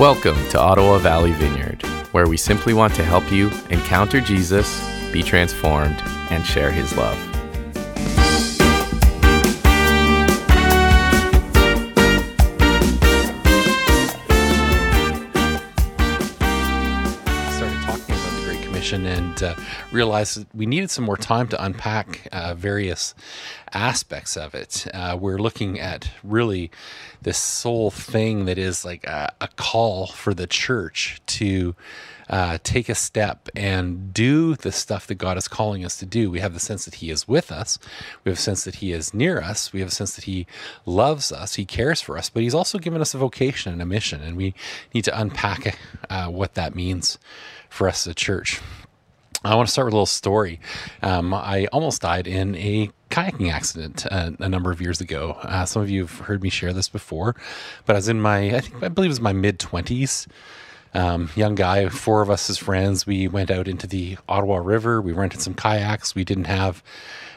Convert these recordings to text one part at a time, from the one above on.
Welcome to Ottawa Valley Vineyard, where we simply want to help you encounter Jesus, be transformed, and share his love. Commission and uh, realized we needed some more time to unpack uh, various aspects of it. Uh, we're looking at really this sole thing that is like a, a call for the church to. Uh, take a step and do the stuff that God is calling us to do. We have the sense that He is with us. We have a sense that He is near us. We have a sense that He loves us. He cares for us, but He's also given us a vocation and a mission, and we need to unpack uh, what that means for us as a church. I want to start with a little story. Um, I almost died in a kayaking accident uh, a number of years ago. Uh, some of you have heard me share this before, but I was in my, I think, I believe it was my mid 20s. Um, young guy, four of us as friends, we went out into the Ottawa River. We rented some kayaks. We didn't have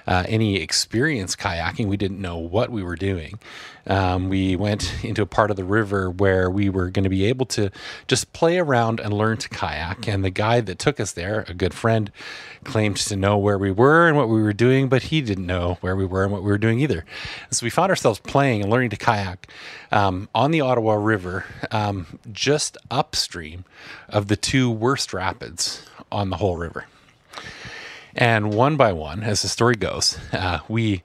uh, any experience kayaking. We didn't know what we were doing. Um, we went into a part of the river where we were going to be able to just play around and learn to kayak. And the guide that took us there, a good friend, claimed to know where we were and what we were doing, but he didn't know where we were and what we were doing either. And so we found ourselves playing and learning to kayak um, on the Ottawa River, um, just upstream of the two worst rapids on the whole river. And one by one, as the story goes, uh, we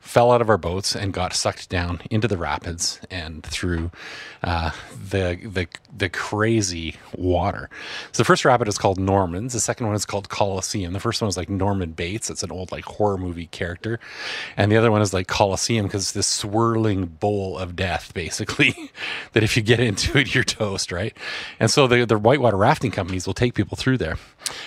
fell out of our boats and got sucked down into the rapids and through uh, the, the the crazy water. So the first rapid is called Norman's. The second one is called Coliseum. The first one is like Norman Bates. It's an old like horror movie character, and the other one is like Coliseum because it's this swirling bowl of death, basically. that if you get into it, you're toast, right? And so the the whitewater rafting companies will take people through there.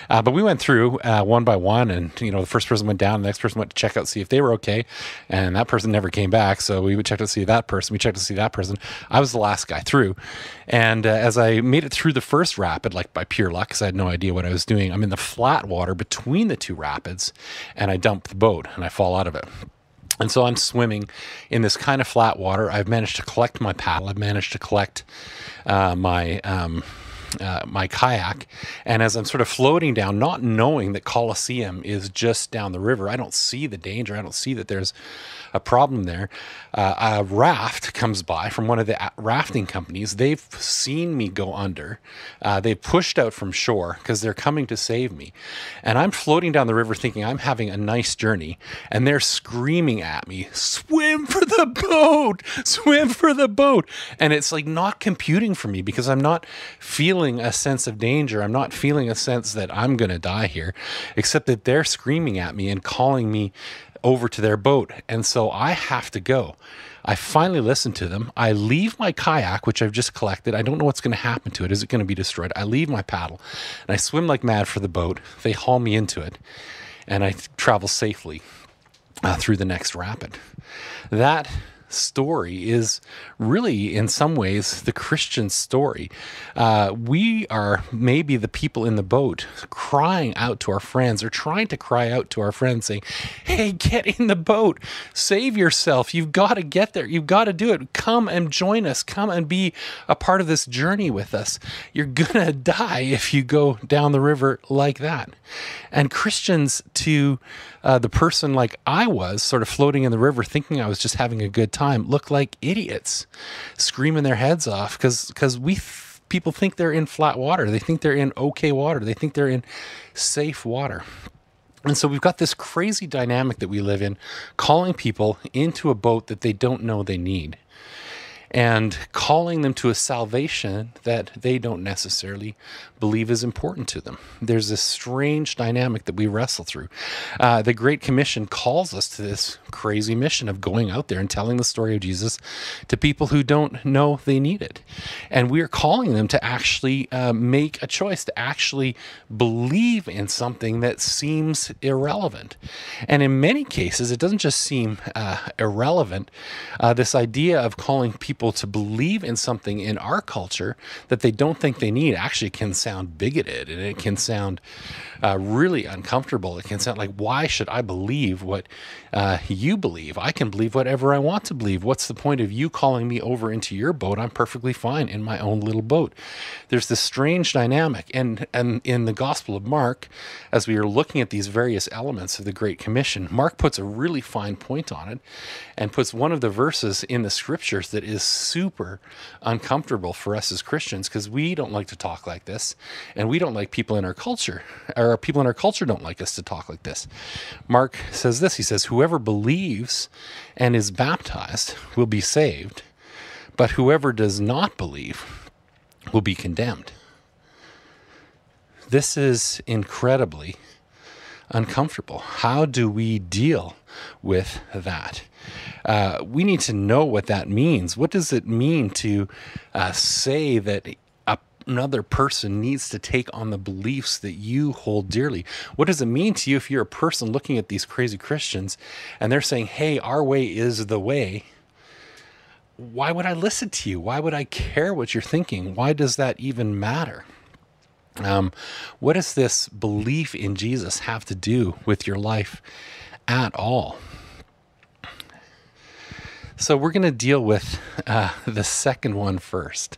Uh, but we went through uh, one by one, and you know the first person went down, the next person went to check out see if they were okay, and that person never came back. So we would check to see that person. We checked to see that person. I was the last guy through, and uh, as I made it through the first rapid, like by pure luck, because I had no idea what I was doing, I'm in the flat water between the two rapids, and I dump the boat and I fall out of it. And so I'm swimming in this kind of flat water. I've managed to collect my paddle. I've managed to collect uh, my um, uh, my kayak, and as I'm sort of floating down, not knowing that Coliseum is just down the river, I don't see the danger. I don't see that there's a problem there. Uh, a raft comes by from one of the rafting companies. They've seen me go under. Uh, they pushed out from shore because they're coming to save me, and I'm floating down the river thinking I'm having a nice journey, and they're screaming at me, "Swim for the boat! Swim for the boat!" And it's like not computing for me because I'm not feeling a sense of danger. I'm not feeling a sense that I'm going to die here, except that they're screaming at me and calling me over to their boat. And so I have to go. I finally listen to them. I leave my kayak, which I've just collected. I don't know what's going to happen to it. Is it going to be destroyed? I leave my paddle and I swim like mad for the boat. They haul me into it and I travel safely uh, through the next rapid. That story is really, in some ways, the Christian story. Uh, we are maybe the people in the boat crying out to our friends or trying to cry out to our friends saying, Hey, get in the boat, save yourself. You've got to get there. You've got to do it. Come and join us. Come and be a part of this journey with us. You're going to die if you go down the river like that. And Christians, to uh, the person like I was, sort of floating in the river, thinking I was just having a good time, looked like idiots, screaming their heads off because because we. People think they're in flat water. They think they're in okay water. They think they're in safe water. And so we've got this crazy dynamic that we live in, calling people into a boat that they don't know they need and calling them to a salvation that they don't necessarily believe is important to them. There's this strange dynamic that we wrestle through. Uh, the Great Commission calls us to this crazy mission of going out there and telling the story of Jesus to people who don't know they need it. And we are calling them to actually uh, make a choice, to actually believe in something that seems irrelevant. And in many cases, it doesn't just seem uh, irrelevant. Uh, this idea of calling people people to believe in something in our culture that they don't think they need actually can sound bigoted and it can sound uh, really uncomfortable. It can sound like, why should I believe what uh, you believe? I can believe whatever I want to believe. What's the point of you calling me over into your boat? I'm perfectly fine in my own little boat. There's this strange dynamic. And, and in the Gospel of Mark, as we are looking at these various elements of the Great Commission, Mark puts a really fine point on it and puts one of the verses in the scriptures that is super uncomfortable for us as Christians because we don't like to talk like this and we don't like people in our culture or people in our culture don't like us to talk like this. Mark says this he says, Whoever believes and is baptized will be saved, but whoever does not believe will be condemned. This is incredibly uncomfortable. How do we deal with that? Uh, we need to know what that means. What does it mean to uh, say that another person needs to take on the beliefs that you hold dearly. What does it mean to you if you're a person looking at these crazy Christians and they're saying, hey, our way is the way? Why would I listen to you? Why would I care what you're thinking? Why does that even matter? Um, what does this belief in Jesus have to do with your life at all? So we're going to deal with uh, the second one first.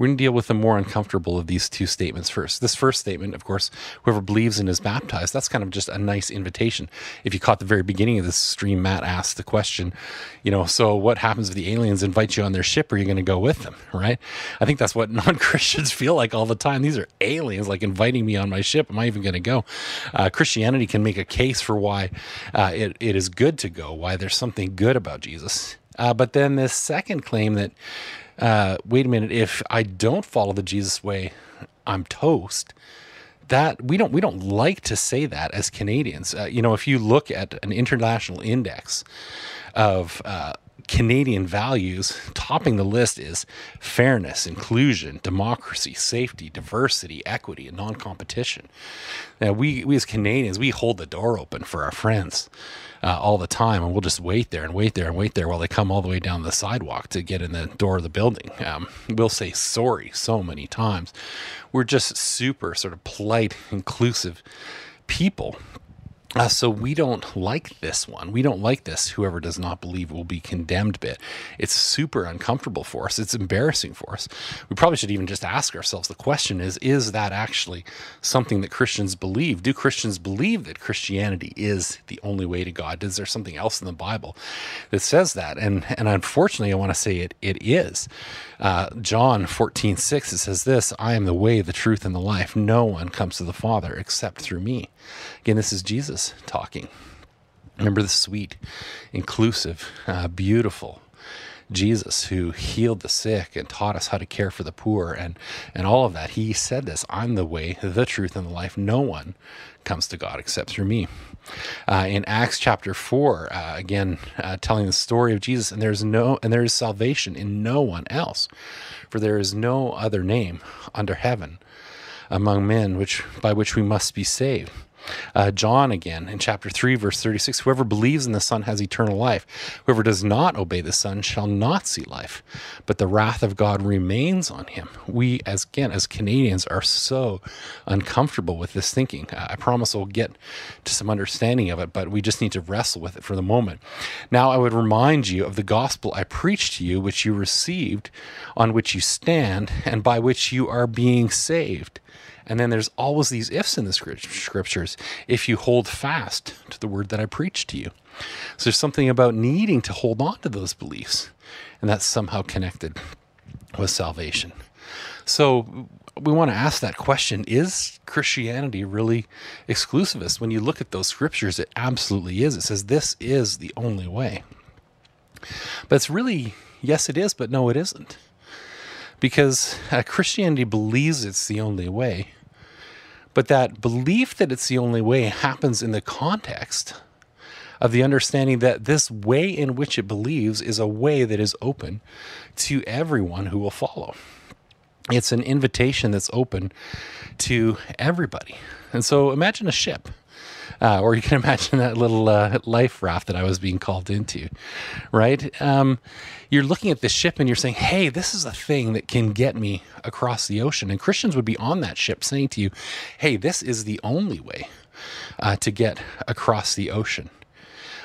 We're going to deal with the more uncomfortable of these two statements first. This first statement, of course, whoever believes and is baptized, that's kind of just a nice invitation. If you caught the very beginning of this stream, Matt asked the question, you know, so what happens if the aliens invite you on their ship? Are you going to go with them? Right? I think that's what non Christians feel like all the time. These are aliens, like inviting me on my ship. Am I even going to go? Uh, Christianity can make a case for why uh, it, it is good to go, why there's something good about Jesus. Uh, but then this second claim that, uh, wait a minute, if I don't follow the Jesus way, I'm toast. That we don't we don't like to say that as Canadians. Uh, you know, if you look at an international index of uh, Canadian values, topping the list is fairness, inclusion, democracy, safety, diversity, equity, and non competition. Now, we, we as Canadians, we hold the door open for our friends uh, all the time, and we'll just wait there and wait there and wait there while they come all the way down the sidewalk to get in the door of the building. Um, we'll say sorry so many times. We're just super sort of polite, inclusive people. Uh, so we don't like this one. We don't like this. Whoever does not believe will be condemned bit. It's super uncomfortable for us. It's embarrassing for us. We probably should even just ask ourselves the question is, is that actually something that Christians believe? Do Christians believe that Christianity is the only way to God? Is there something else in the Bible that says that? And, and unfortunately, I want to say it, it is. Uh, John 14, 6, it says this, I am the way, the truth, and the life. No one comes to the Father except through me. Again, this is Jesus talking. Remember the sweet, inclusive, uh, beautiful Jesus who healed the sick and taught us how to care for the poor and, and all of that. He said this I'm the way, the truth, and the life. No one comes to God except through me. Uh, in Acts chapter 4, uh, again, uh, telling the story of Jesus, and there's no, and there is salvation in no one else, for there is no other name under heaven among men which by which we must be saved. Uh, John again in chapter 3, verse 36 Whoever believes in the Son has eternal life. Whoever does not obey the Son shall not see life, but the wrath of God remains on him. We, as again, as Canadians, are so uncomfortable with this thinking. Uh, I promise we'll get to some understanding of it, but we just need to wrestle with it for the moment. Now, I would remind you of the gospel I preached to you, which you received, on which you stand, and by which you are being saved and then there's always these ifs in the scriptures if you hold fast to the word that I preach to you. So there's something about needing to hold on to those beliefs, and that's somehow connected with salvation. So we want to ask that question Is Christianity really exclusivist? When you look at those scriptures, it absolutely is. It says this is the only way. But it's really, yes, it is, but no, it isn't. Because uh, Christianity believes it's the only way, but that belief that it's the only way happens in the context of the understanding that this way in which it believes is a way that is open to everyone who will follow. It's an invitation that's open to everybody. And so imagine a ship. Uh, or you can imagine that little uh, life raft that I was being called into, right? Um, you're looking at this ship and you're saying, hey, this is a thing that can get me across the ocean. And Christians would be on that ship saying to you, hey, this is the only way uh, to get across the ocean.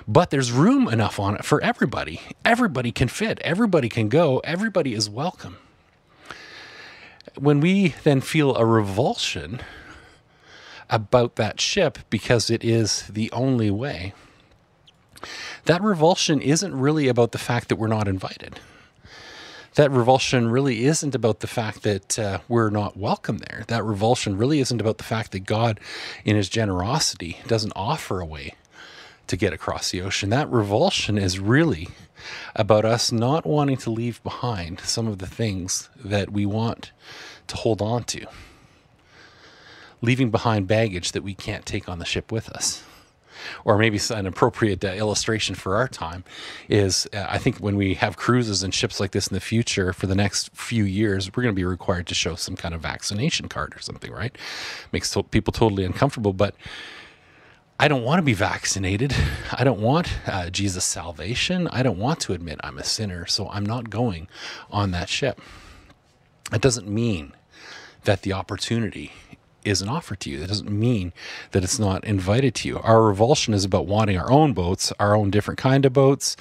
But there's room enough on it for everybody. Everybody can fit, everybody can go, everybody is welcome. When we then feel a revulsion about that ship because it is the only way, that revulsion isn't really about the fact that we're not invited. That revulsion really isn't about the fact that uh, we're not welcome there. That revulsion really isn't about the fact that God, in his generosity, doesn't offer a way to get across the ocean. That revulsion is really about us not wanting to leave behind some of the things that we want to hold on to, leaving behind baggage that we can't take on the ship with us. Or maybe an appropriate uh, illustration for our time is uh, I think when we have cruises and ships like this in the future for the next few years, we're going to be required to show some kind of vaccination card or something, right? Makes to- people totally uncomfortable. But I don't want to be vaccinated. I don't want uh, Jesus' salvation. I don't want to admit I'm a sinner, so I'm not going on that ship. That doesn't mean that the opportunity isn't offered to you. That doesn't mean that it's not invited to you. Our revulsion is about wanting our own boats, our own different kind of boats.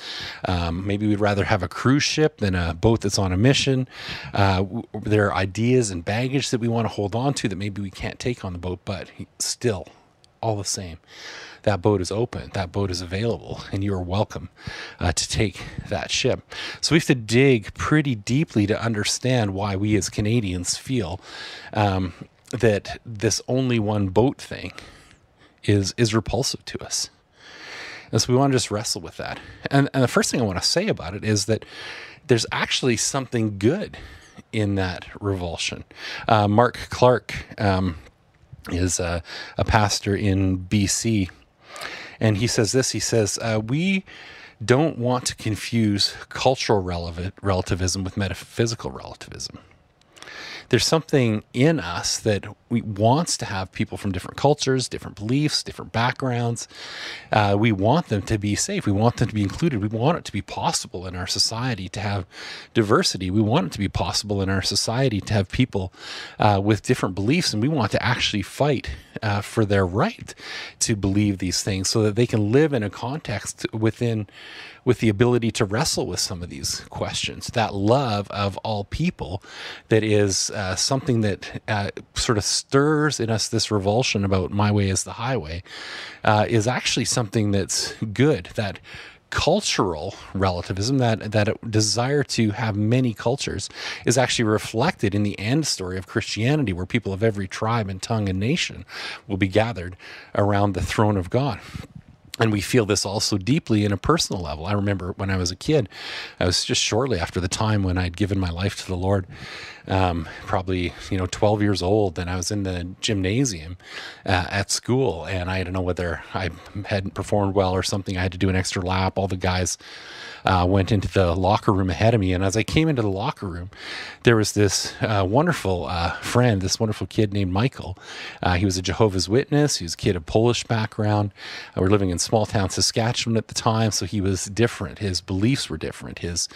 Um, maybe we'd rather have a cruise ship than a boat that's on a mission. Uh, there are ideas and baggage that we want to hold on to that maybe we can't take on the boat, but still, all the same. That boat is open, that boat is available, and you are welcome uh, to take that ship. So we have to dig pretty deeply to understand why we as Canadians feel um, that this only one boat thing is is repulsive to us. And so we want to just wrestle with that. And, and the first thing I want to say about it is that there's actually something good in that revulsion. Uh, Mark Clark um, is a, a, pastor in BC, and he says this. He says uh, we don't want to confuse cultural relevant relativism with metaphysical relativism there's something in us that we wants to have people from different cultures, different beliefs, different backgrounds. Uh, we want them to be safe. We want them to be included. We want it to be possible in our society to have diversity. We want it to be possible in our society to have people uh, with different beliefs, and we want to actually fight uh, for their right to believe these things so that they can live in a context within with the ability to wrestle with some of these questions. That love of all people that is uh, something that uh, sort of stirs in us this revulsion about my way is the highway uh, is actually something that's good. That cultural relativism, that that desire to have many cultures, is actually reflected in the end story of Christianity, where people of every tribe and tongue and nation will be gathered around the throne of God and we feel this also deeply in a personal level. I remember when I was a kid, I was just shortly after the time when I'd given my life to the Lord, um, probably you know 12 years old, and I was in the gymnasium uh, at school, and I don't know whether I hadn't performed well or something. I had to do an extra lap. All the guys uh, went into the locker room ahead of me. And as I came into the locker room, there was this uh, wonderful uh, friend, this wonderful kid named Michael. Uh, he was a Jehovah's Witness. He was a kid of Polish background. Uh, we are living in small town Saskatchewan at the time, so he was different. His beliefs were different. His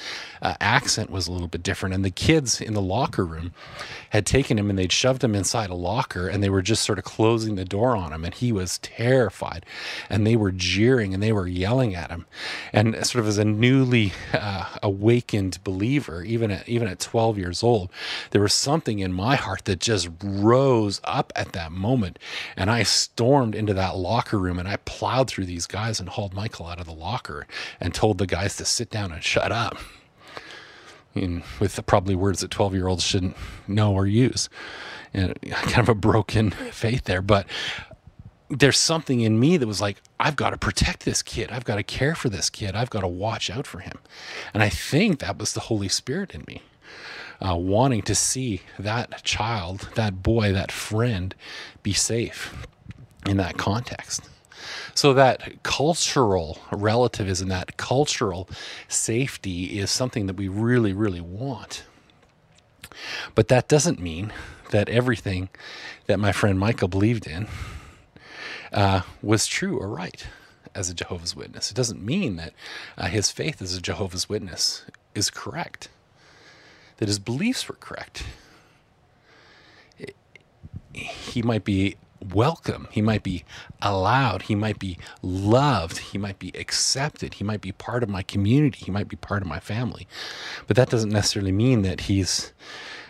accent was a little bit different. And the kids in the locker room had taken him and they'd shoved him inside a locker and they were just sort of closing the door on him. And he was terrified. And they were jeering and they were yelling at him. And sort of as a newly uh, awakened believer, even at, even at 12 years old, there was something in my heart that just rose up at that moment. And I stormed into that locker room and I plowed through these guys and hauled Michael out of the locker and told the guys to sit down and shut up in, with probably words that 12 year olds shouldn't know or use. And kind of a broken faith there. But there's something in me that was like, I've got to protect this kid. I've got to care for this kid. I've got to watch out for him. And I think that was the Holy Spirit in me, uh, wanting to see that child, that boy, that friend be safe in that context. So that cultural relativism, that cultural safety is something that we really, really want. But that doesn't mean that everything that my friend Michael believed in uh, was true or right as a Jehovah's Witness. It doesn't mean that uh, his faith as a Jehovah's Witness is correct, that his beliefs were correct. It, he might be welcome. He might be allowed. He might be loved. He might be accepted. He might be part of my community. He might be part of my family. But that doesn't necessarily mean that he's.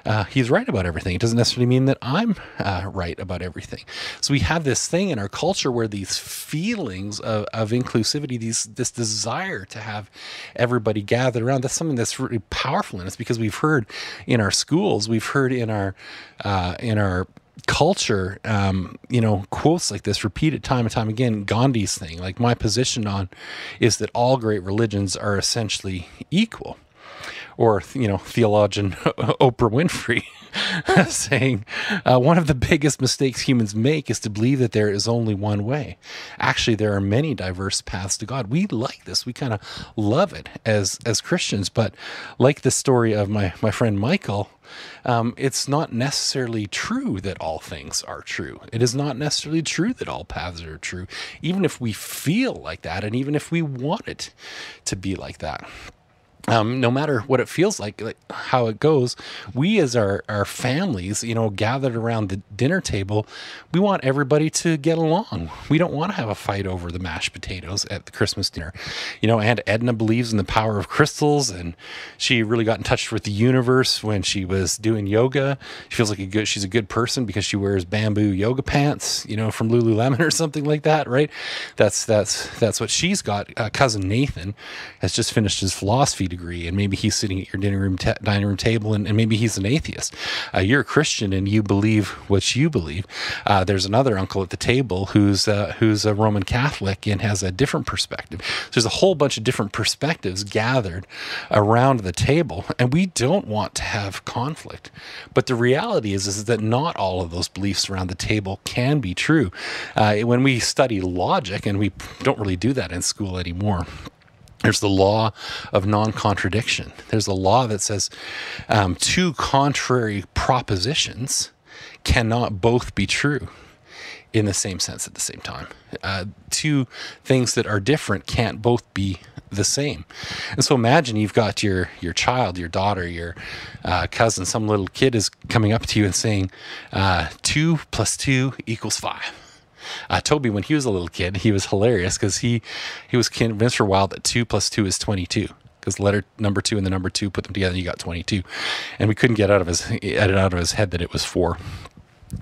Uh, he's right about everything. It doesn't necessarily mean that I'm uh, right about everything. So we have this thing in our culture where these feelings of, of inclusivity, these this desire to have everybody gathered around, that's something that's really powerful in us because we've heard in our schools, we've heard in our uh, in our culture, um, you know, quotes like this repeated time and time again. Gandhi's thing, like my position on, is that all great religions are essentially equal. Or, you know, theologian Oprah Winfrey saying uh, one of the biggest mistakes humans make is to believe that there is only one way. Actually, there are many diverse paths to God. We like this. We kind of love it as as Christians. But like the story of my my friend Michael, um, it's not necessarily true that all things are true. It is not necessarily true that all paths are true, even if we feel like that, and even if we want it to be like that um, no matter what it feels like, like how it goes, we as our, our families, you know, gathered around the dinner table, we want everybody to get along. We don't want to have a fight over the mashed potatoes at the Christmas dinner. You know, Aunt Edna believes in the power of crystals, and she really got in touch with the universe when she was doing yoga. She feels like a good, she's a good person because she wears bamboo yoga pants, you know, from Lululemon or something like that, right? That's that's that's what she's got. Uh, cousin Nathan has just finished his philosophy degree and maybe he's sitting at your dining room ta- dining room table, and, and, maybe he's an atheist. Uh, you're a Christian and you believe what you believe. Uh, there's another uncle at the table who's uh, who's a Roman Catholic and has a different perspective. So there's a whole bunch of different perspectives gathered around the table, and we don't want to have conflict. But the reality is is that not all of those beliefs around the table can be true. Uh, when we study logic, and we don't really do that in school anymore. There's the law of non contradiction. There's a law that says um, two contrary propositions cannot both be true in the same sense at the same time. Uh, two things that are different can't both be the same. And so imagine you've got your your child, your daughter, your uh, cousin, some little kid is coming up to you and saying, uh, two plus two equals five uh, Toby, when he was a little kid, he was hilarious because he he was convinced for a while that two plus two is twenty two because letter number two and the number two put them together, and you got twenty two, and we couldn't get out of his out of his head that it was four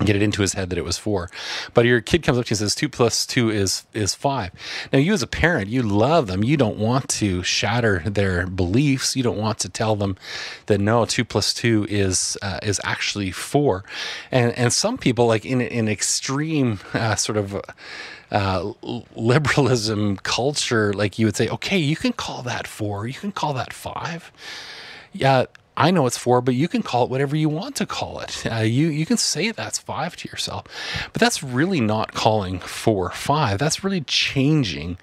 get it into his head that it was four. But your kid comes up to you and says two plus two is is five. Now you as a parent, you love them. You don't want to shatter their beliefs. You don't want to tell them that no, two plus two is uh, is actually four. And and some people like in in extreme uh, sort of. Uh, liberalism culture, like you would say, okay, you can call that four, you can call that five. Yeah, I know it's four, but you can call it whatever you want to call it. Uh, you you can say that's five to yourself, but that's really not calling four five. That's really changing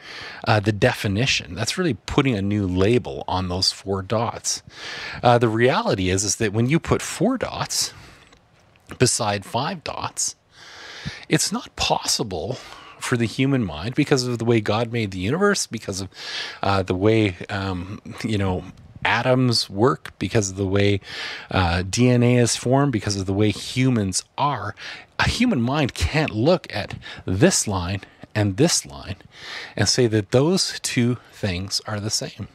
uh, the definition. That's really putting a new label on those four dots. Uh, the reality is is that when you put four dots beside five dots, it's not possible for the human mind because of the way God made the universe, because of uh, the way um, you know atoms work, because of the way uh, DNA is formed, because of the way humans are. A human mind can't look at this line and this line and say that those two things are the same.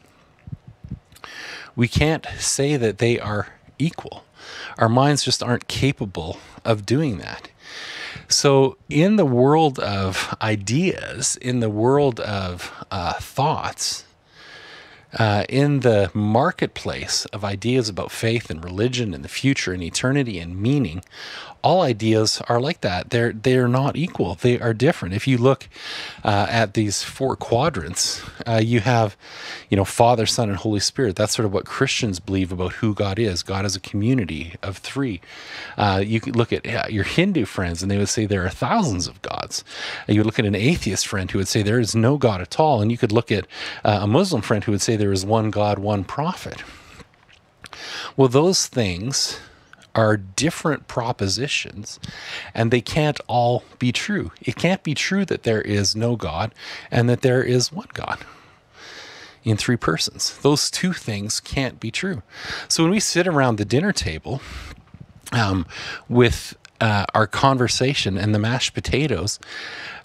We can't say that they are equal. Our minds just aren't capable of doing that. So, in the world of ideas, in the world of uh, thoughts, uh, in the marketplace of ideas about faith and religion and the future and eternity and meaning, all ideas are like that. They're they're not equal. They are different. If you look uh, at these four quadrants, uh, you have, you know, Father, Son, and Holy Spirit. That's sort of what Christians believe about who God is. God is a community of three. Uh, you could look at your Hindu friends, and they would say there are thousands of gods. you would look at an atheist friend who would say there is no God at all, and you could look at uh, a Muslim friend who would say there is one God, one prophet. Well, those things are different propositions and they can't all be true. It can't be true that there is no God and that there is one God in three persons. Those two things can't be true. So when we sit around the dinner table um, with uh, our conversation and the mashed potatoes,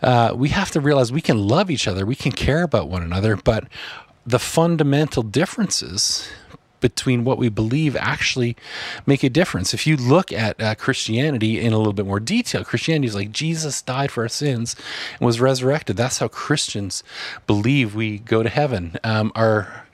uh, we have to realize we can love each other, we can care about one another, but the fundamental differences between what we believe actually make a difference. If you look at uh, Christianity in a little bit more detail, Christianity is like Jesus died for our sins and was resurrected. That's how Christians believe we go to heaven. Um, our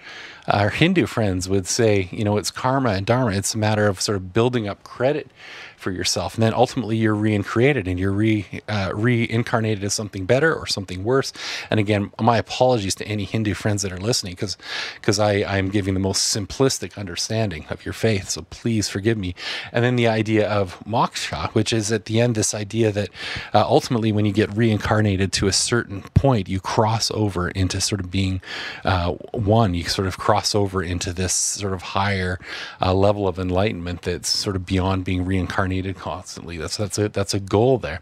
our Hindu friends would say, you know, it's karma and dharma. It's a matter of sort of building up credit for yourself. And then ultimately you're reincarnated and you're re, uh, reincarnated as something better or something worse. And again, my apologies to any Hindu friends that are listening because because I, I'm giving the most simplistic understanding of your faith. So please forgive me. And then the idea of moksha, which is at the end this idea that uh, ultimately when you get reincarnated to a certain point, you cross over into sort of being uh, one. You sort of cross over into this sort of higher uh, level of enlightenment that's sort of beyond being reincarnated reincarnated constantly. That's that's a that's a goal there.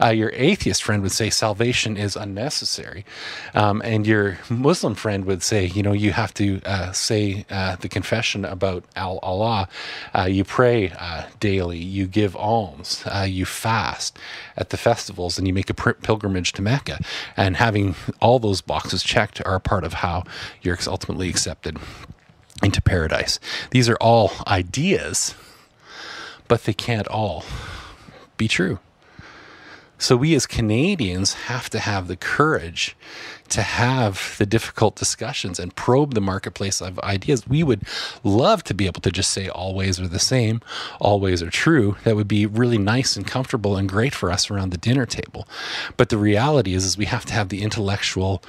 Uh, your atheist friend would say salvation is unnecessary, um, and your Muslim friend would say, you know, you have to uh, say uh, the confession about Al Allah. Uh, you pray uh, daily. You give alms. Uh, you fast at the festivals, and you make a pilgrimage to Mecca. And having all those boxes checked are a part of how you're ultimately accepted into paradise. These are all ideas but they can't all be true. So we as Canadians have to have the courage to have the difficult discussions and probe the marketplace of ideas. We would love to be able to just say all ways are the same, all ways are true. That would be really nice and comfortable and great for us around the dinner table. But the reality is, is we have to have the intellectual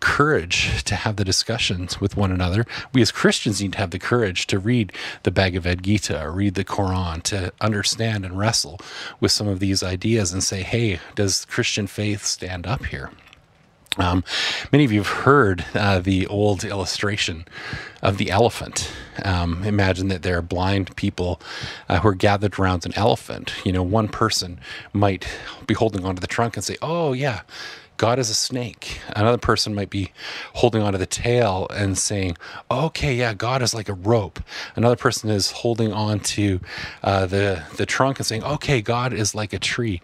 courage to have the discussions with one another. We as Christians need to have the courage to read the Bhagavad Gita or read the Quran to understand and wrestle with some of these ideas and say, hey, does Christian faith stand up here? Um, many of you have heard uh, the old illustration of the elephant. Um, imagine that there are blind people uh, who are gathered around an elephant. You know, one person might be holding onto the trunk and say, "Oh yeah, God is a snake. Another person might be holding onto the tail and saying, okay, yeah, God is like a rope. Another person is holding on to uh, the, the trunk and saying, okay, God is like a tree.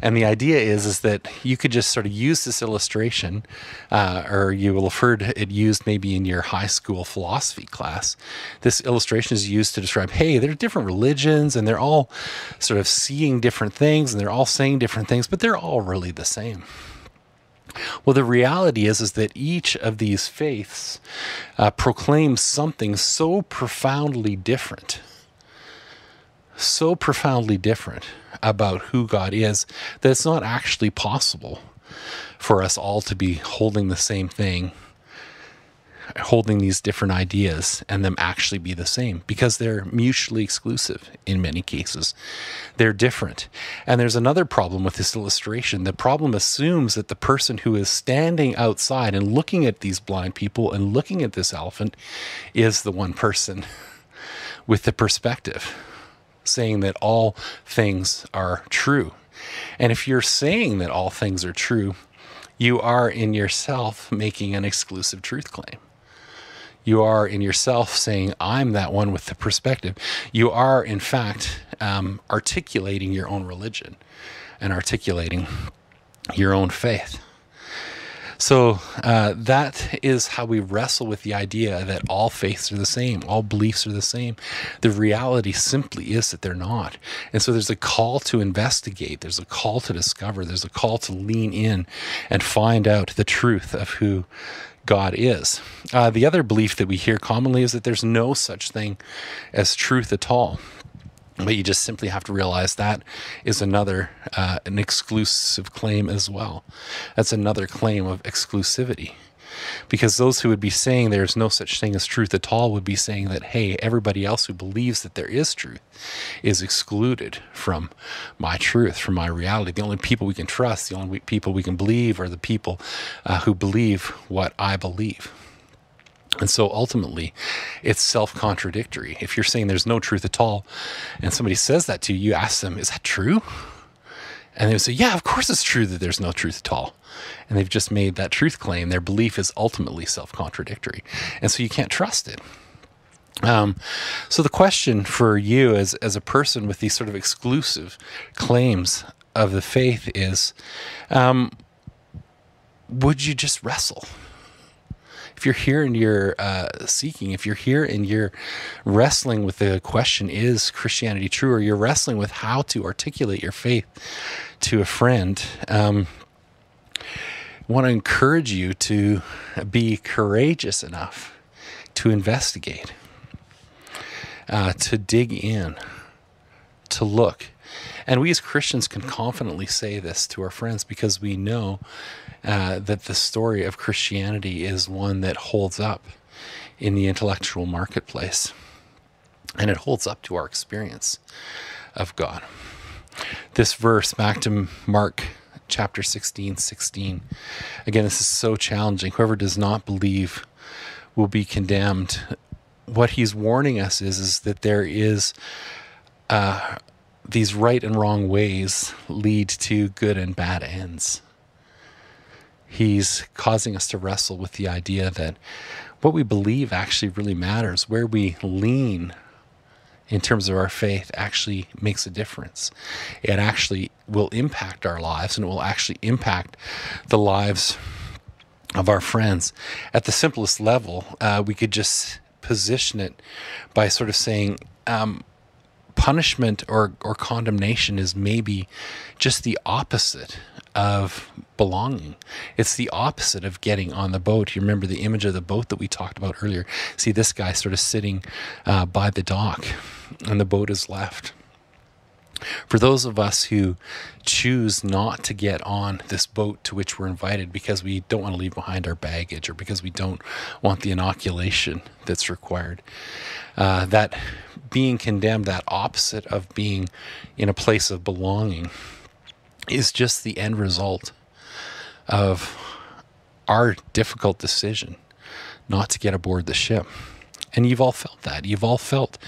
And the idea is, is that you could just sort of use this illustration, uh, or you will have heard it used maybe in your high school philosophy class. This illustration is used to describe, hey, there are different religions and they're all sort of seeing different things and they're all saying different things, but they're all really the same. Well, the reality is, is that each of these faiths uh, proclaims something so profoundly different, so profoundly different about who God is that it's not actually possible for us all to be holding the same thing holding these different ideas and them actually be the same because they're mutually exclusive in many cases. They're different. And there's another problem with this illustration. The problem assumes that the person who is standing outside and looking at these blind people and looking at this elephant is the one person with the perspective saying that all things are true. And if you're saying that all things are true, you are in yourself making an exclusive truth claim. You are in yourself saying, I'm that one with the perspective. You are, in fact, um, articulating your own religion and articulating your own faith. So uh, that is how we wrestle with the idea that all faiths are the same, all beliefs are the same. The reality simply is that they're not. And so there's a call to investigate, there's a call to discover, there's a call to lean in and find out the truth of who God is. Uh, the other belief that we hear commonly is that there's no such thing as truth at all. But you just simply have to realize that is another, uh, an exclusive claim as well. That's another claim of exclusivity because those who would be saying there's no such thing as truth at all would be saying that, hey, everybody else who believes that there is truth is excluded from my truth, from my reality. The only people we can trust, the only people we can believe are the people uh, who believe what I believe. And so ultimately, it's self contradictory. If you're saying there's no truth at all, and somebody says that to you, you ask them, Is that true? And they would say, Yeah, of course it's true that there's no truth at all. And they've just made that truth claim. Their belief is ultimately self contradictory. And so you can't trust it. Um, so the question for you as, as a person with these sort of exclusive claims of the faith is um, would you just wrestle? If you're here and you're uh, seeking, if you're here and you're wrestling with the question, is Christianity true? Or you're wrestling with how to articulate your faith to a friend, um, want to encourage you to be courageous enough to investigate, uh, to dig in, to look. And we as Christians can confidently say this to our friends because we know uh, that the story of Christianity is one that holds up in the intellectual marketplace. And it holds up to our experience of God. This verse, back to Mark chapter 16, 16. Again, this is so challenging. Whoever does not believe will be condemned. What he's warning us is, is that there is uh, these right and wrong ways lead to good and bad ends. He's causing us to wrestle with the idea that what we believe actually really matters, where we lean in terms of our faith actually makes a difference. It actually will impact our lives and it will actually impact the lives of our friends. At the simplest level, uh, we could just position it by sort of saying, um, punishment or, or condemnation is maybe just the opposite of belonging. It's the opposite of getting on the boat. You remember the image of the boat that we talked about earlier. See this guy sort of sitting uh, by the dock, and the boat is left. For those of us who choose not to get on this boat to which we're invited because we don't want to leave behind our baggage or because we don't want the inoculation that's required, uh, that being condemned, that opposite of being in a place of belonging, is just the end result of our difficult decision not to get aboard the ship. And you've all felt that. You've all felt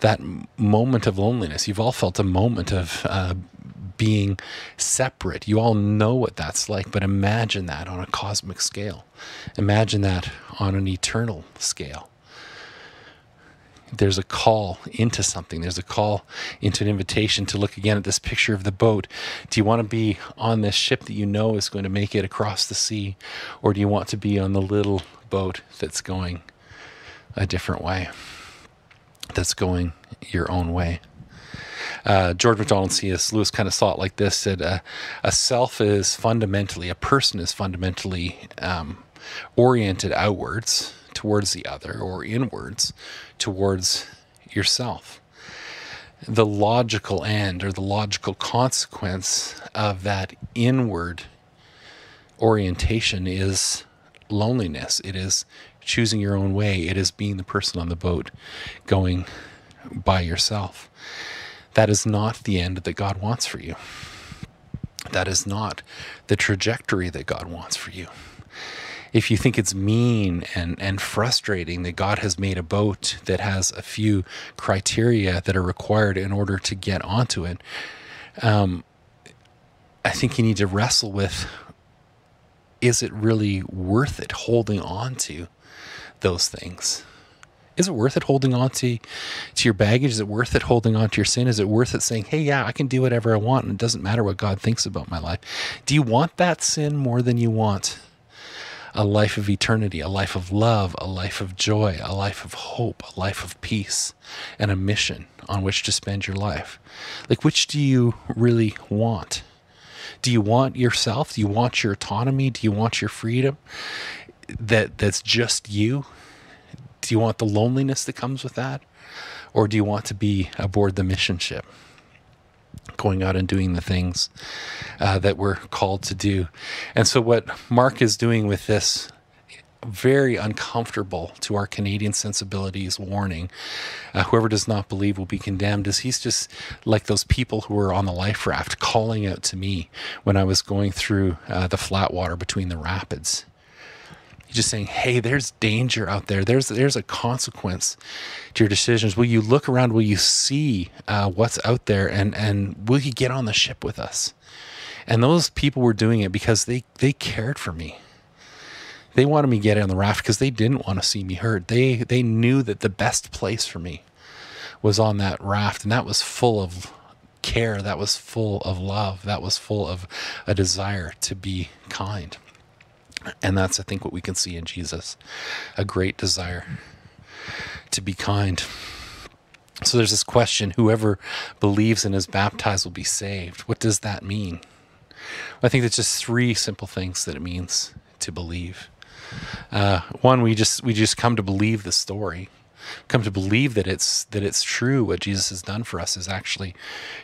that moment of loneliness. You've all felt a moment of uh, being separate. You all know what that's like, but imagine that on a cosmic scale. Imagine that on an eternal scale there's a call into something. There's a call into an invitation to look again at this picture of the boat. Do you want to be on this ship that you know is going to make it across the sea? Or do you want to be on the little boat that's going a different way? That's going your own way. Uh, George MacDonald C.S. Lewis kind of saw it like this: said uh, a self is fundamentally, a person is fundamentally um, oriented outwards towards the other or inwards towards yourself. The logical end or the logical consequence of that inward orientation is loneliness. It is choosing your own way. It is being the person on the boat going by yourself. That is not the end that God wants for you. That is not the trajectory that God wants for you if you think it's mean and, and frustrating that God has made a boat that has a few criteria that are required in order to get onto it, um, I think you need to wrestle with is it really worth it holding on to those things? Is it worth it holding on to, to your baggage? Is it worth it holding on to your sin? Is it worth it saying, hey, yeah, I can do whatever I want and it doesn't matter what God thinks about my life? Do you want that sin more than you want a life of eternity, a life of love, a life of joy, a life of hope, a life of peace, and a mission on which to spend your life. Like, which do you really want? Do you want yourself? Do you want your autonomy? Do you want your freedom that that's just you? Do you want the loneliness that comes with that? Or do you want to be aboard the mission ship? going out and doing the things uh, that we're called to do. And so, what Mark is doing with this very uncomfortable to our Canadian sensibilities warning, uh, whoever does not believe will be condemned, is he's just like those people who were on the life raft calling out to me when I was going through uh, the flat water between the rapids. Just saying, "Hey, there's danger out there. There's there's a consequence to your decisions. Will you look around? Will you see uh, what's out there? And and will you get on the ship with us?" And those people were doing it because they they cared for me. They wanted me to get on the raft because they didn't want to see me hurt. They they knew that the best place for me was on that raft, and that was full of care. That was full of love. That was full of a desire to be kind. And that's, I think, what we can see in Jesus a great desire to be kind. So there's this question whoever believes and is baptized will be saved. What does that mean? I think there's just three simple things that it means to believe. Uh, one, we just we just come to believe the story, come to believe that it's that it's true. What Jesus has done for us is actually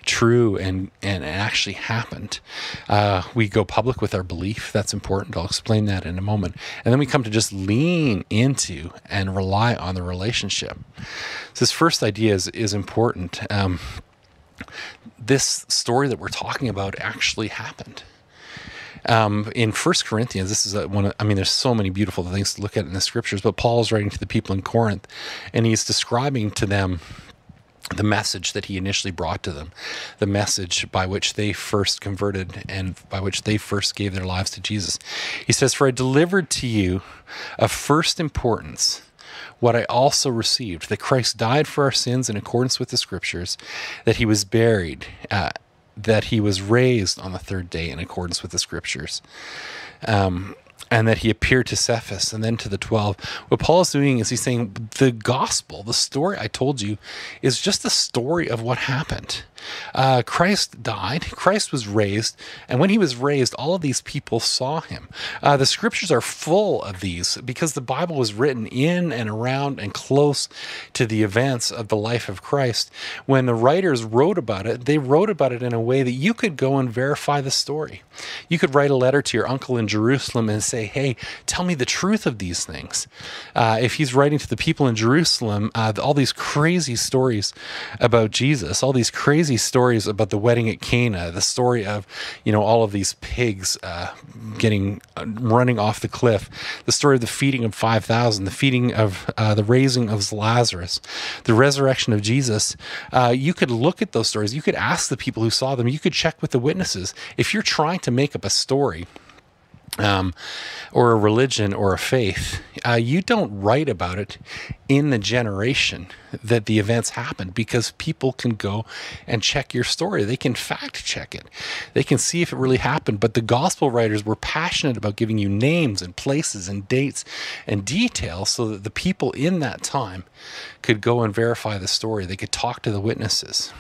true and and actually happened. Uh, we go public with our belief. That's important. I'll explain that in a moment. And then we come to just lean into and rely on the relationship. So this first idea is is important. Um, this story that we're talking about actually happened. Um, in First Corinthians, this is a, one. Of, I mean, there's so many beautiful things to look at in the scriptures. But Paul's writing to the people in Corinth, and he's describing to them the message that he initially brought to them, the message by which they first converted and by which they first gave their lives to Jesus. He says, "For I delivered to you of first importance." what I also received that Christ died for our sins in accordance with the scriptures, that he was buried, uh, that he was raised on the third day in accordance with the scriptures. Um, and that he appeared to Cephas and then to the 12. What Paul is doing is he's saying the gospel, the story I told you, is just the story of what happened. Uh, Christ died, Christ was raised, and when he was raised, all of these people saw him. Uh, the scriptures are full of these because the Bible was written in and around and close to the events of the life of Christ. When the writers wrote about it, they wrote about it in a way that you could go and verify the story. You could write a letter to your uncle in Jerusalem and say, Hey, tell me the truth of these things. Uh, if he's writing to the people in Jerusalem, uh, all these crazy stories about Jesus, all these crazy stories about the wedding at Cana, the story of, you know, all of these pigs uh, getting uh, running off the cliff, the story of the feeding of 5,000, the feeding of uh, the raising of Lazarus, the resurrection of Jesus. Uh, you could look at those stories. You could ask the people who saw them. You could check with the witnesses. If you're trying to make up a story, um, or a religion or a faith, uh, you don't write about it in the generation that the events happened because people can go and check your story. They can fact check it. They can see if it really happened. But the gospel writers were passionate about giving you names and places and dates and details so that the people in that time could go and verify the story. They could talk to the witnesses.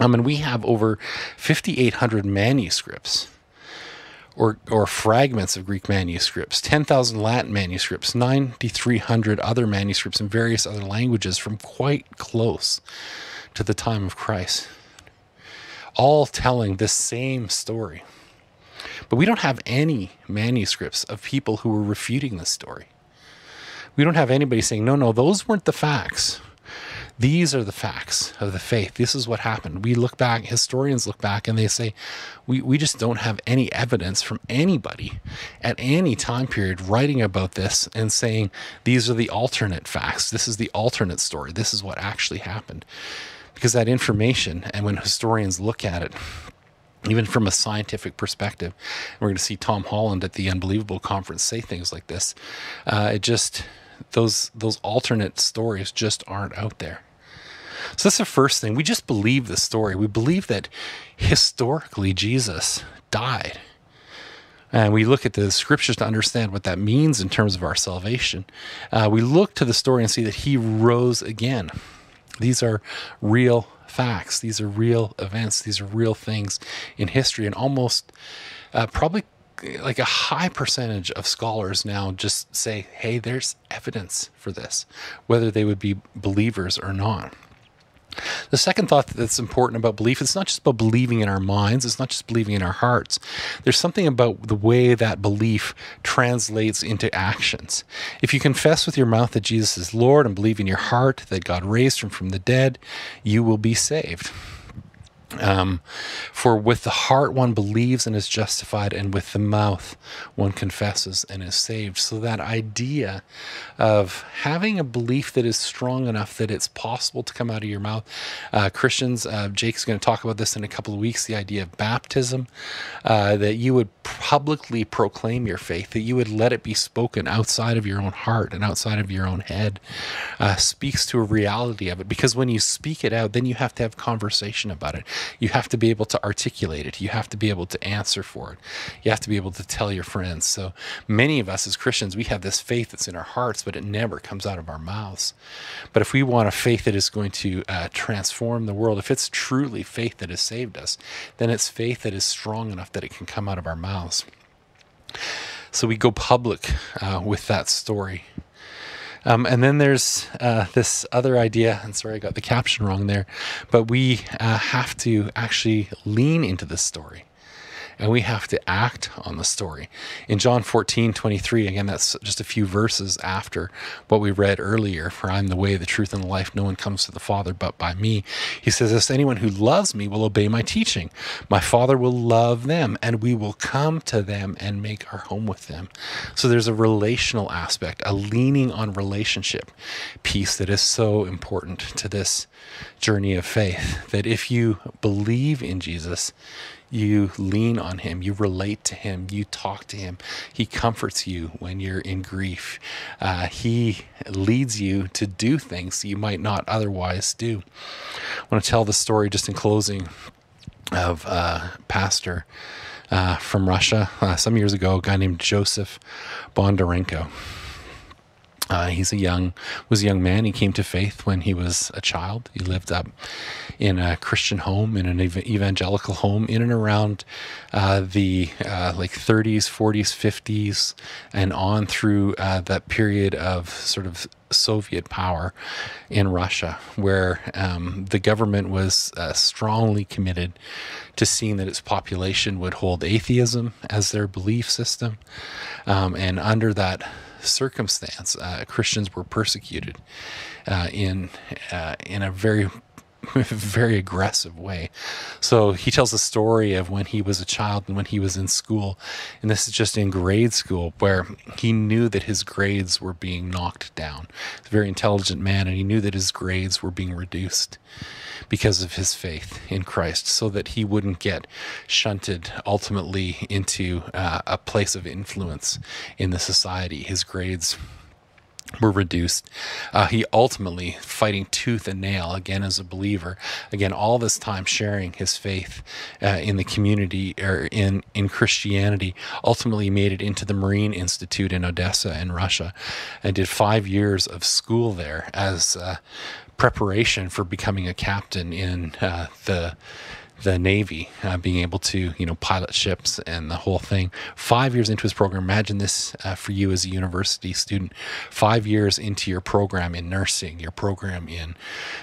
I mean, we have over 5,800 manuscripts or, or fragments of Greek manuscripts, 10,000 Latin manuscripts, 9,300 other manuscripts in various other languages from quite close to the time of Christ, all telling the same story. But we don't have any manuscripts of people who were refuting this story. We don't have anybody saying, no, no, those weren't the facts. These are the facts of the faith. This is what happened. We look back, historians look back, and they say, we, we just don't have any evidence from anybody at any time period writing about this and saying, these are the alternate facts. This is the alternate story. This is what actually happened. Because that information, and when historians look at it, even from a scientific perspective, we're going to see Tom Holland at the Unbelievable Conference say things like this. Uh, it just those those alternate stories just aren't out there. So that's the first thing. We just believe the story. We believe that historically Jesus died. And we look at the scriptures to understand what that means in terms of our salvation. Uh, we look to the story and see that he rose again. These are real facts. These are real events. These are real things in history. And almost, uh, probably like a high percentage of scholars now just say, hey, there's evidence for this, whether they would be believers or not. The second thought that's important about belief, it's not just about believing in our minds, it's not just believing in our hearts. There's something about the way that belief translates into actions. If you confess with your mouth that Jesus is Lord and believe in your heart that God raised him from the dead, you will be saved. Um, for with the heart one believes and is justified, and with the mouth one confesses and is saved. So, that idea of having a belief that is strong enough that it's possible to come out of your mouth. Uh, Christians, uh, Jake's going to talk about this in a couple of weeks the idea of baptism, uh, that you would publicly proclaim your faith, that you would let it be spoken outside of your own heart and outside of your own head, uh, speaks to a reality of it. Because when you speak it out, then you have to have conversation about it. You have to be able to articulate it. You have to be able to answer for it. You have to be able to tell your friends. So many of us as Christians, we have this faith that's in our hearts, but it never comes out of our mouths. But if we want a faith that is going to uh, transform the world, if it's truly faith that has saved us, then it's faith that is strong enough that it can come out of our mouths. So we go public uh, with that story. Um, and then there's uh, this other idea, and sorry I got the caption wrong there, but we uh, have to actually lean into this story and we have to act on the story. In John 14, 23, again, that's just a few verses after what we read earlier For I'm the way, the truth, and the life. No one comes to the Father but by me. He says, This anyone who loves me will obey my teaching. My Father will love them, and we will come to them and make our home with them. So there's a relational aspect, a leaning on relationship piece that is so important to this journey of faith. That if you believe in Jesus, you lean on him, you relate to him, you talk to him. He comforts you when you're in grief. Uh, he leads you to do things you might not otherwise do. I want to tell the story just in closing of a pastor uh, from Russia uh, some years ago, a guy named Joseph Bondarenko. Uh, he's a young was a young man. He came to faith when he was a child. He lived up in a Christian home, in an evangelical home, in and around uh, the uh, like 30s, 40s, 50s, and on through uh, that period of sort of Soviet power in Russia, where um, the government was uh, strongly committed to seeing that its population would hold atheism as their belief system, um, and under that circumstance, uh, Christians were persecuted uh, in uh, in a very very aggressive way. So he tells a story of when he was a child and when he was in school, and this is just in grade school, where he knew that his grades were being knocked down. He's a very intelligent man, and he knew that his grades were being reduced because of his faith in Christ, so that he wouldn't get shunted ultimately into uh, a place of influence in the society. His grades were reduced. Uh, he ultimately fighting tooth and nail again as a believer. Again, all this time sharing his faith uh, in the community or in in Christianity. Ultimately, made it into the Marine Institute in Odessa in Russia, and did five years of school there as uh, preparation for becoming a captain in uh, the the Navy, uh, being able to you know pilot ships and the whole thing. Five years into his program, imagine this uh, for you as a university student. Five years into your program in nursing, your program in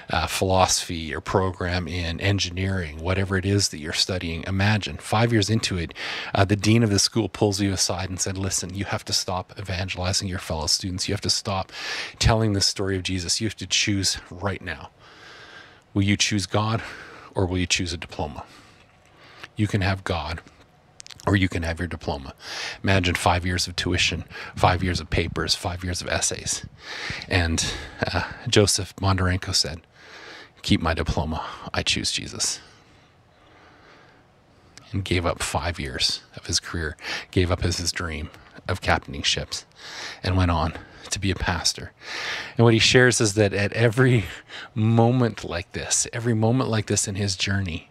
uh, philosophy, your program in engineering, whatever it is that you're studying. Imagine five years into it, uh, the dean of the school pulls you aside and said, "Listen, you have to stop evangelizing your fellow students. You have to stop telling the story of Jesus. You have to choose right now. Will you choose God?" Or will you choose a diploma? You can have God or you can have your diploma. Imagine five years of tuition, five years of papers, five years of essays. And uh, Joseph Bondarenko said, Keep my diploma. I choose Jesus. And gave up five years of his career, gave up his, his dream of captaining ships, and went on to be a pastor. And what he shares is that at every moment like this, every moment like this in his journey,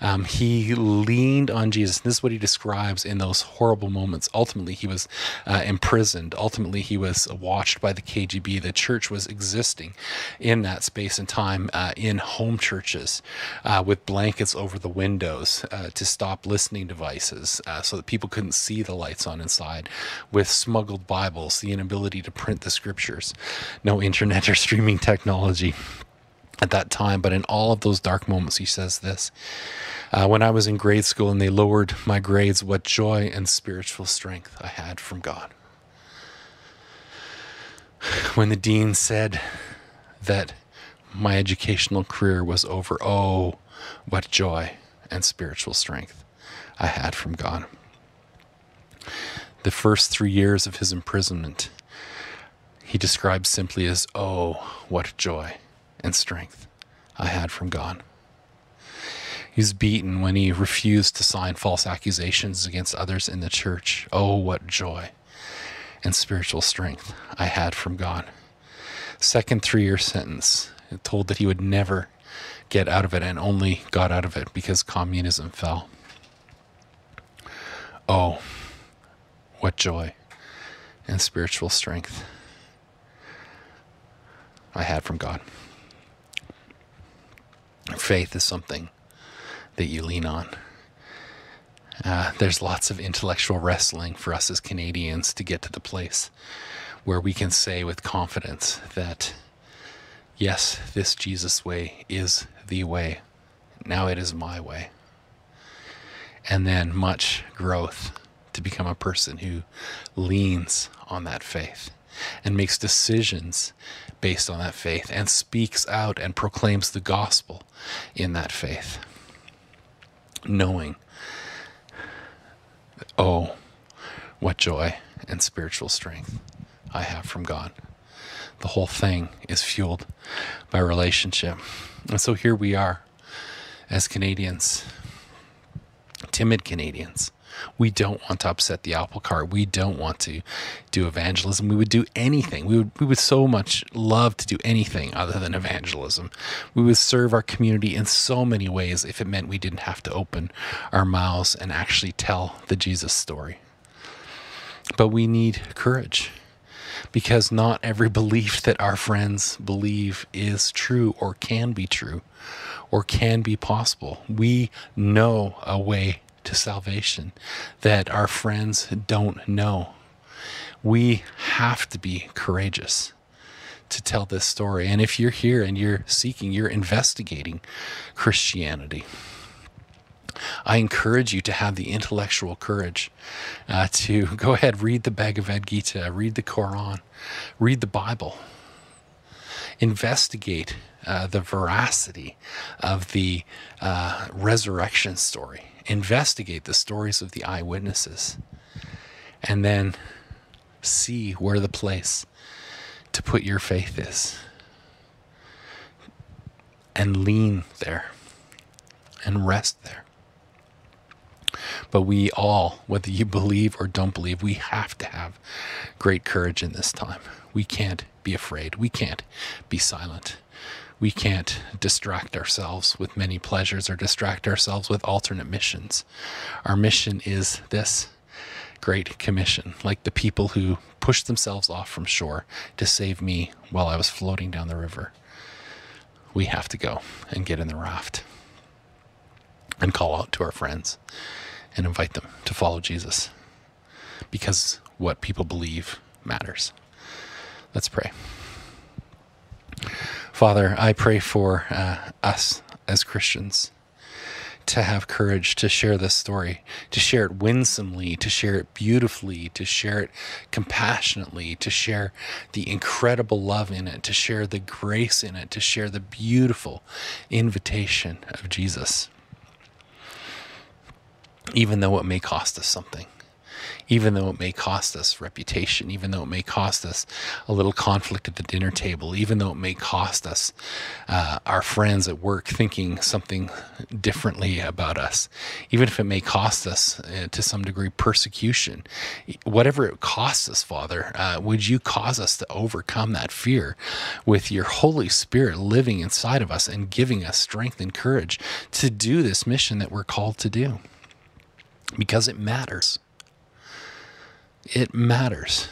um, he leaned on Jesus. This is what he describes in those horrible moments. Ultimately, he was uh, imprisoned. Ultimately, he was watched by the KGB. The church was existing in that space and time uh, in home churches uh, with blankets over the windows uh, to stop listening devices uh, so that people couldn't see the lights on inside, with smuggled Bibles, the inability to print the scriptures, no internet or streaming technology at that time. But in all of those dark moments, he says this uh, When I was in grade school and they lowered my grades, what joy and spiritual strength I had from God. When the dean said that my educational career was over, oh, what joy and spiritual strength I had from God. The first three years of his imprisonment, he describes simply as, Oh, what joy and strength I had from God. He was beaten when he refused to sign false accusations against others in the church. Oh, what joy and spiritual strength I had from God. Second three year sentence, told that he would never get out of it and only got out of it because communism fell. Oh, what joy and spiritual strength I had from God. Faith is something that you lean on. Uh, there's lots of intellectual wrestling for us as Canadians to get to the place where we can say with confidence that, yes, this Jesus way is the way. Now it is my way. And then much growth to become a person who leans on that faith and makes decisions based on that faith and speaks out and proclaims the gospel in that faith knowing, oh, what joy and spiritual strength I have from God. The whole thing is fueled by relationship. And so here we are as Canadians, timid Canadians, we don't want to upset the apple cart. We don't want to do evangelism. We would do anything. We would we would so much love to do anything other than evangelism. We would serve our community in so many ways if it meant we didn't have to open our mouths and actually tell the Jesus story. But we need courage because not every belief that our friends believe is true or can be true or can be possible. We know a way to salvation that our friends don't know. We have to be courageous to tell this story. And if you're here and you're seeking, you're investigating Christianity, I encourage you to have the intellectual courage uh, to go ahead, read the Bhagavad Gita, read the Quran, read the Bible, investigate uh, the veracity of the uh, resurrection story investigate the stories of the eyewitnesses and then see where the place to put your faith is and lean there and rest there. But we all, whether you believe or don't believe, we have to have great courage in this time. We can't be afraid. We can't be silent we can't distract ourselves with many pleasures or distract ourselves with alternate missions. Our mission is this great commission, like the people who pushed themselves off from shore to save me while I was floating down the river. We have to go and get in the raft and call out to our friends and invite them to follow Jesus because what people believe matters. Let's pray. Father, I pray for uh, us as Christians to have courage to share this story, to share it winsomely, to share it beautifully, to share it compassionately, to share the incredible love in it, to share the grace in it, to share the beautiful invitation of Jesus, even though it may cost us something even though it may cost us reputation, even though it may cost us a little conflict at the dinner table, even though it may cost us uh, our friends at work thinking something differently about us, even if it may cost us uh, to some degree persecution, whatever it costs us, Father, uh, would you cause us to overcome that fear with your Holy Spirit living inside of us and giving us strength and courage to do this mission that we're called to do? Because it matters. It matters.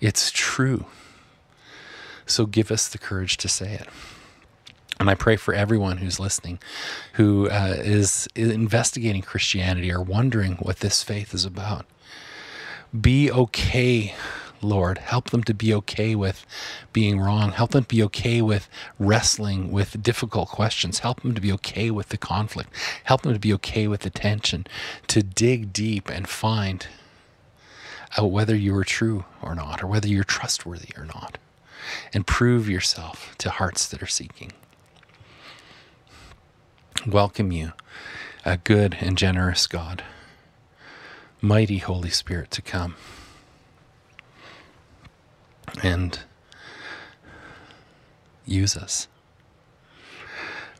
It's true. So give us the courage to say it. And I pray for everyone who's listening who uh, is investigating Christianity or wondering what this faith is about. Be okay, Lord. Help them to be okay with being wrong. Help them be okay with wrestling with difficult questions. Help them to be okay with the conflict. Help them to be okay with the tension, to dig deep and find out whether you are true or not, or whether you're trustworthy or not, and prove yourself to hearts that are seeking. welcome you, a good and generous God, mighty Holy Spirit to come. And use us.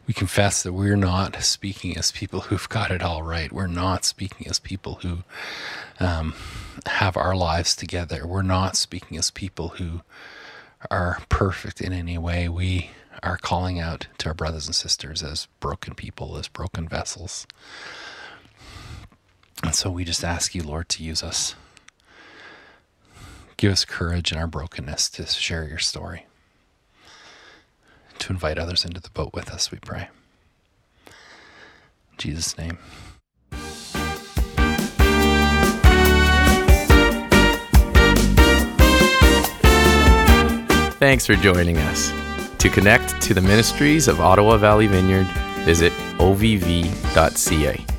We confess that we're not speaking as people who've got it all right. We're not speaking as people who um, have our lives together. We're not speaking as people who are perfect in any way. We are calling out to our brothers and sisters as broken people, as broken vessels. And so we just ask you, Lord, to use us. Give us courage in our brokenness to share your story to invite others into the boat with us, we pray. In Jesus' name. Thanks for joining us. To connect to the ministries of Ottawa Valley Vineyard, visit ovv.ca.